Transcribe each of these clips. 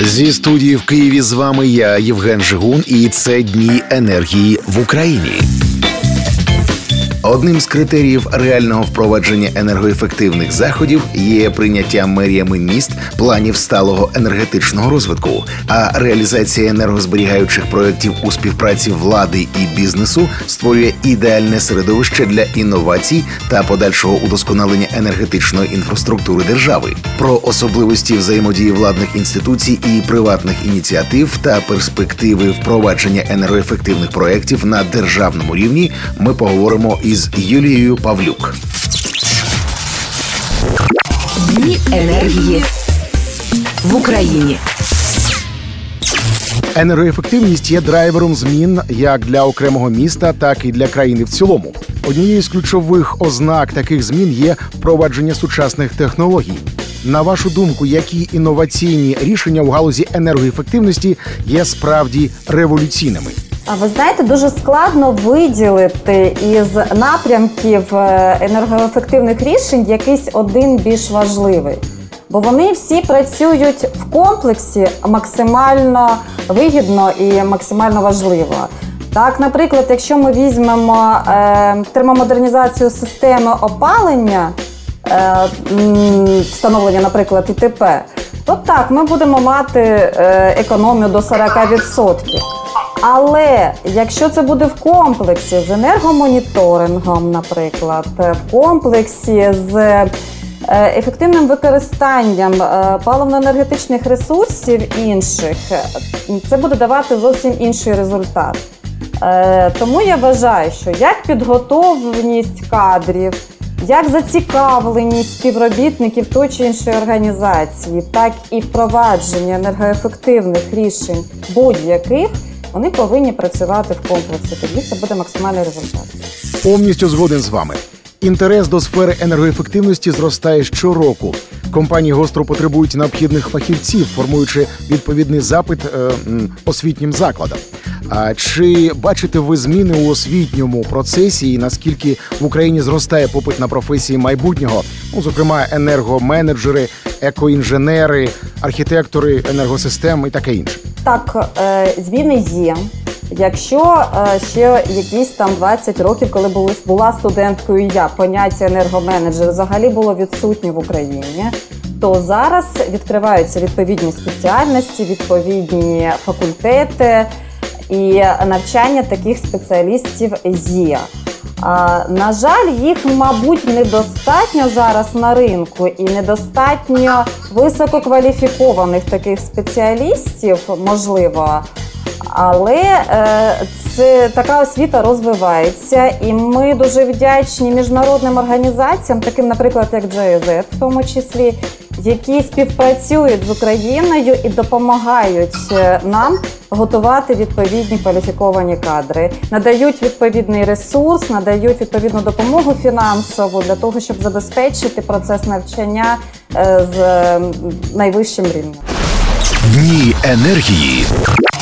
Зі студії в Києві з вами я, Євген Жигун, і це дні енергії в Україні. Одним з критеріїв реального впровадження енергоефективних заходів є прийняття меріями міст планів сталого енергетичного розвитку. А реалізація енергозберігаючих проєктів у співпраці влади і бізнесу створює ідеальне середовище для інновацій та подальшого удосконалення енергетичної інфраструктури держави. Про особливості взаємодії владних інституцій і приватних ініціатив та перспективи впровадження енергоефективних проєктів на державному рівні ми поговоримо із із Юлією Павлюк. Дні енергії в Україні. Енергоефективність є драйвером змін як для окремого міста, так і для країни в цілому. Однією з ключових ознак таких змін є впровадження сучасних технологій. На вашу думку, які інноваційні рішення у галузі енергоефективності є справді революційними? А ви знаєте, дуже складно виділити із напрямків е, енергоефективних рішень якийсь один більш важливий. Бо вони всі працюють в комплексі максимально вигідно і максимально важливо. Так, наприклад, якщо ми візьмемо е, термомодернізацію системи опалення, е, встановлення, наприклад, ІТП, то так, ми будемо мати е, економію до 40%. Але якщо це буде в комплексі з енергомоніторингом, наприклад, в комплексі з е, ефективним використанням е, паливно-енергетичних ресурсів інших, це буде давати зовсім інший результат. Е, тому я вважаю, що як підготовленість кадрів, як зацікавленість співробітників той чи іншої організації, так і впровадження енергоефективних рішень будь-яких вони повинні працювати в комплексі. Тоді це буде максимальний результат. Повністю згоден з вами. Інтерес до сфери енергоефективності зростає щороку. Компанії гостро потребують необхідних фахівців, формуючи відповідний запит е, освітнім закладам. А чи бачите ви зміни у освітньому процесі, і наскільки в Україні зростає попит на професії майбутнього? Ну, зокрема, енергоменеджери, екоінженери, архітектори енергосистем і таке інше? Так, е, зміни є. Якщо е, ще якісь там 20 років, коли була студенткою, я поняття енергоменеджер взагалі було відсутнє в Україні, то зараз відкриваються відповідні спеціальності, відповідні факультети і навчання таких спеціалістів є. На жаль, їх, мабуть, недостатньо зараз на ринку і недостатньо висококваліфікованих таких спеціалістів, можливо. Але е, це така освіта розвивається, і ми дуже вдячні міжнародним організаціям, таким, наприклад, як GIZ, в тому числі, які співпрацюють з Україною і допомагають е, нам готувати відповідні кваліфіковані кадри, надають відповідний ресурс, надають відповідну допомогу фінансову для того, щоб забезпечити процес навчання е, з найвищим рівнем. Дні енергії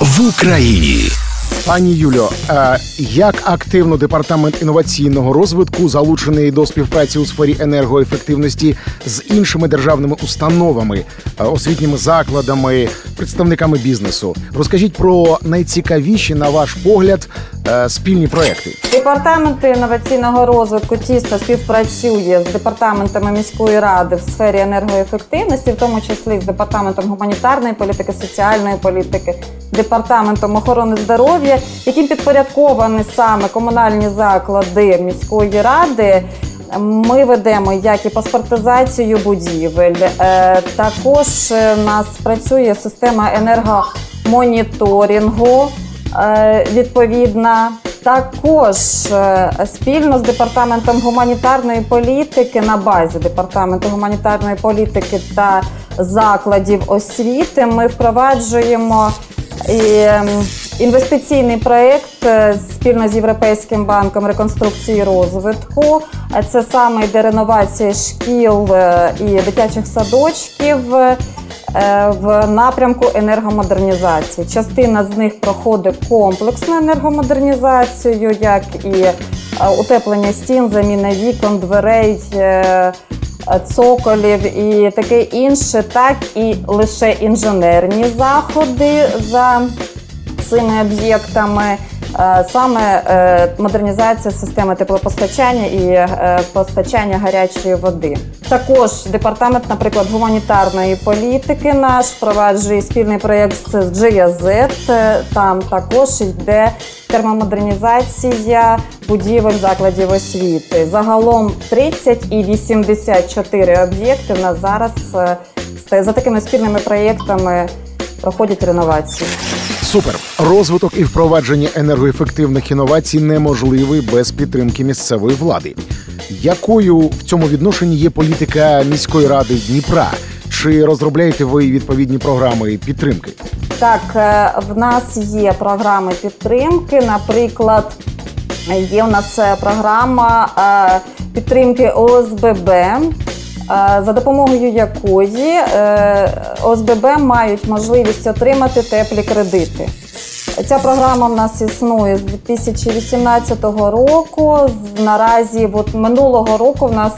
в Україні. Пані Юльо, е, як активно департамент інноваційного розвитку залучений до співпраці у сфері енергоефективності з іншими державними установами, е, освітніми закладами, представниками бізнесу? Розкажіть про найцікавіші, на ваш погляд, е, спільні проекти. Департамент інноваційного розвитку тісно співпрацює з департаментами міської ради в сфері енергоефективності, в тому числі з департаментом гуманітарної політики, соціальної політики, департаментом охорони здоров'я яким підпорядковані саме комунальні заклади міської ради. Ми ведемо як і паспортизацію будівель. Е, також е, у нас працює система енергомоніторингу е, відповідна. Також спільно з департаментом гуманітарної політики на базі департаменту гуманітарної політики та закладів освіти ми впроваджуємо ем, Інвестиційний проєкт е, спільно з Європейським банком реконструкції і розвитку. Е, це саме йде реновація шкіл е, і дитячих садочків в напрямку енергомодернізації. Частина з них проходить комплексну енергомодернізацію, як і утеплення стін, заміна вікон, дверей. е, цоколів і таке інше, так і лише інженерні заходи за цими об'єктами. Е, Саме е, модернізація системи теплопостачання і е, постачання гарячої води. Також департамент, наприклад, гуманітарної політики наш впроваджує спільний проєкт з GIZ. Там також йде термомодернізація будівель закладів освіти. Загалом 30 і 84 об'єкти в нас зараз за такими спільними проєктами проходять реновацію. Супер розвиток і впровадження енергоефективних інновацій неможливий без підтримки місцевої влади. Якою в цьому відношенні є політика міської ради Дніпра? Чи розробляєте ви відповідні програми підтримки? Так, е, в нас є програми підтримки. Наприклад, є у нас е, програма е, підтримки ОСББ, за допомогою якої е, ОСББ мають можливість отримати теплі кредити. Ця програма в нас існує з 2018 року. Наразі, от минулого року, в нас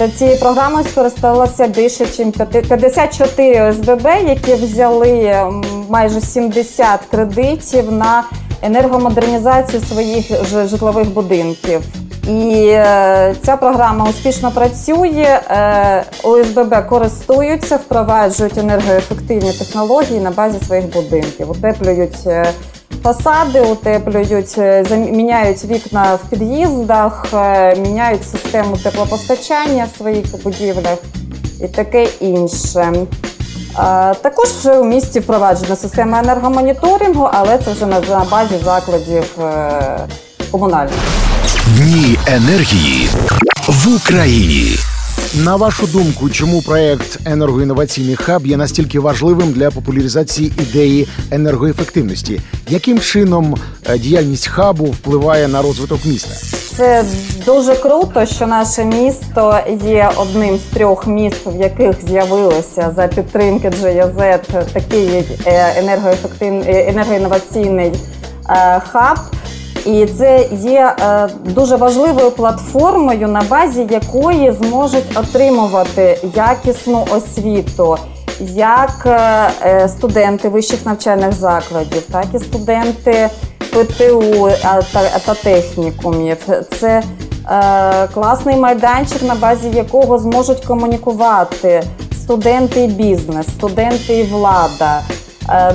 е, цією програмою скористалося більше, ніж 54 ОСББ, які взяли майже 70 кредитів на енергомодернізацію своїх житлових будинків. І е, ця програма успішно працює. Е, ОСББ користуються, впроваджують енергоефективні технології на базі своїх будинків, утеплюють е, фасади, утеплюють, е, замі- міняють вікна в під'їздах, міняють систему теплопостачання в своїх будівлях і таке інше. Також вже у місті впроваджена система енергомоніторингу, але це вже на, базі закладів комунальних. Дні енергії в Україні. На вашу думку, чому проект енергоінноваційний хаб є настільки важливим для популяризації ідеї енергоефективності? Яким чином е, діяльність хабу впливає на розвиток міста? Це дуже круто, що наше місто є одним з трьох міст, в яких з'явилося за підтримки GIZ такий е, енергоефективний е, енергоінноваційний е, хаб. І це є е, дуже важливою платформою, на базі якої зможуть отримувати якісну освіту як е, е, студенти вищих навчальних закладів, так і студенти ПТУ та, технікумів. Це класний майданчик, на базі якого зможуть комунікувати студенти і бізнес, студенти і влада.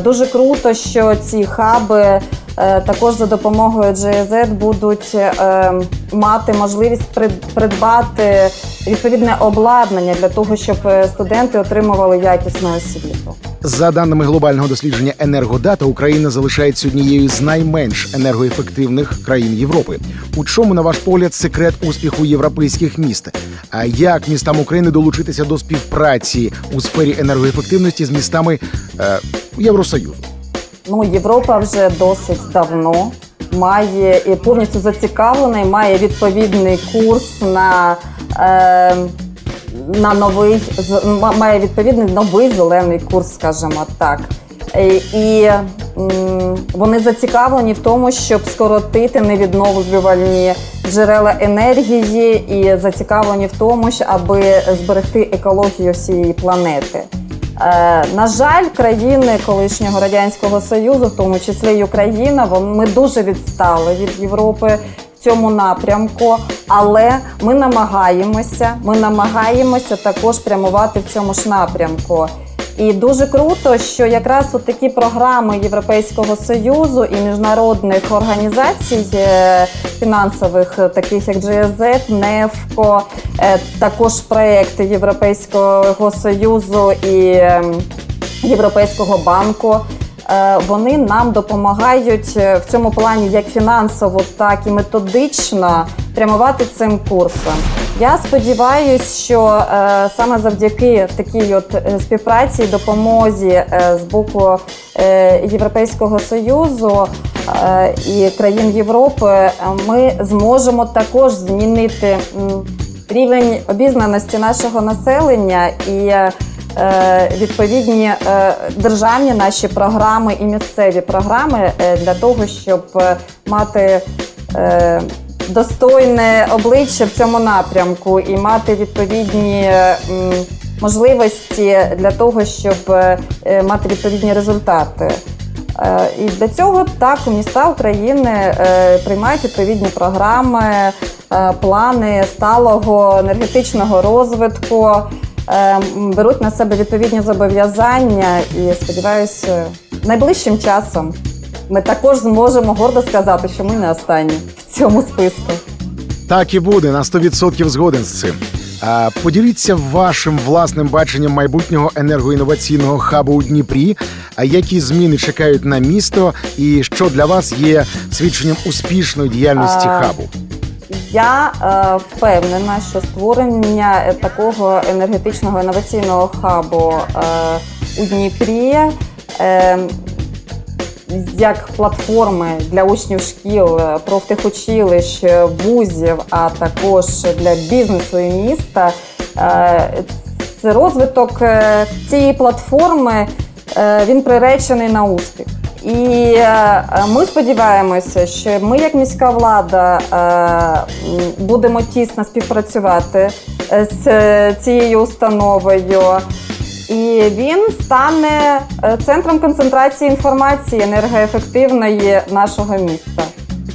Дуже круто, що ці хаби також за допомогою GIZ будуть е, мати можливість придбати відповідне обладнання для того, щоб е, студенти отримували якісну освіту. За даними глобального дослідження енергодата, Україна залишається однією з найменш енергоефективних країн Європи. У чому, на ваш погляд, секрет успіху європейських міст? А як містам України долучитися до співпраці у сфері енергоефективності з містами е, Євросоюзу? Ну, Європа вже досить давно має і повністю зацікавлена і має відповідний курс на, е, на новий має відповідний новий зелений курс, скажімо так. І вони зацікавлені в тому, щоб скоротити невідновлювальні джерела енергії, і зацікавлені в тому, аби зберегти екологію всієї планети. Е, на жаль, країни колишнього радянського союзу, в тому числі й Україна, ми дуже відстали від Європи в цьому напрямку, але ми намагаємося, ми намагаємося також прямувати в цьому ж напрямку. І дуже круто, що якраз от такі програми Європейського союзу і міжнародних організацій е, фінансових, е, таких як GIZ, НЕФКО, е, також проекти Європейського союзу і ем, Європейського банку. Е, Вони нам допомагають е, в цьому плані як фінансово, так і методично прямувати цим курсом. Я сподіваюся, що е, саме завдяки такій от співпраці і допомозі з боку Європейського союзу і країн Європи ми зможемо також змінити рівень обізнаності нашого населення і відповідні е, державні наші програми і місцеві програми е, для того, щоб е, мати е, достойне обличчя в цьому напрямку і мати відповідні можливості для того, щоб е, мати відповідні результати. Е, І для цього так міста України е, приймають відповідні програми, е, плани сталого енергетичного розвитку, е, беруть на себе відповідні зобов'язання і сподіваюся, найближчим часом ми також зможемо гордо сказати, що ми не останні в цьому списку. Так і буде на 100% згоден з цим. А поділіться вашим власним баченням майбутнього енергоінноваційного хабу у Дніпрі. А які зміни чекають на місто, і що для вас є свідченням успішної діяльності А, хабу? Я е, впевнена, що створення е, такого енергетичного інноваційного хабу е, у Дніпрі. Е, як платформи для учнів шкіл, е, профтехучилищ, е, вузів, а також для бізнесу і міста, це розвиток цієї платформи він приречений на успіх. І е, ми сподіваємося, що ми, як міська влада, е, будемо тісно співпрацювати е, з цією установою. І він стане центром концентрації інформації енергоефективної нашого міста.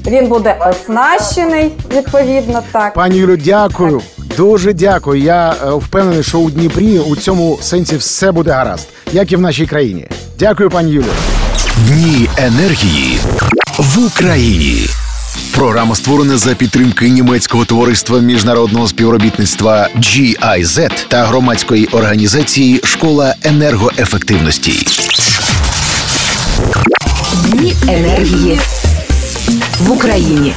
Він буде оснащений відповідно так. Пані Юлю, дякую. Дуже дякую. Я впевнений, що у Дніпрі у цьому сенсі все буде гаразд, як і в нашій країні. Дякую, пані Юлю. Дні енергії в Україні. Програма створена за підтримки німецького товариства міжнародного співробітництва GIZ та громадської організації Школа енергоефективності. Дні енергії в Україні.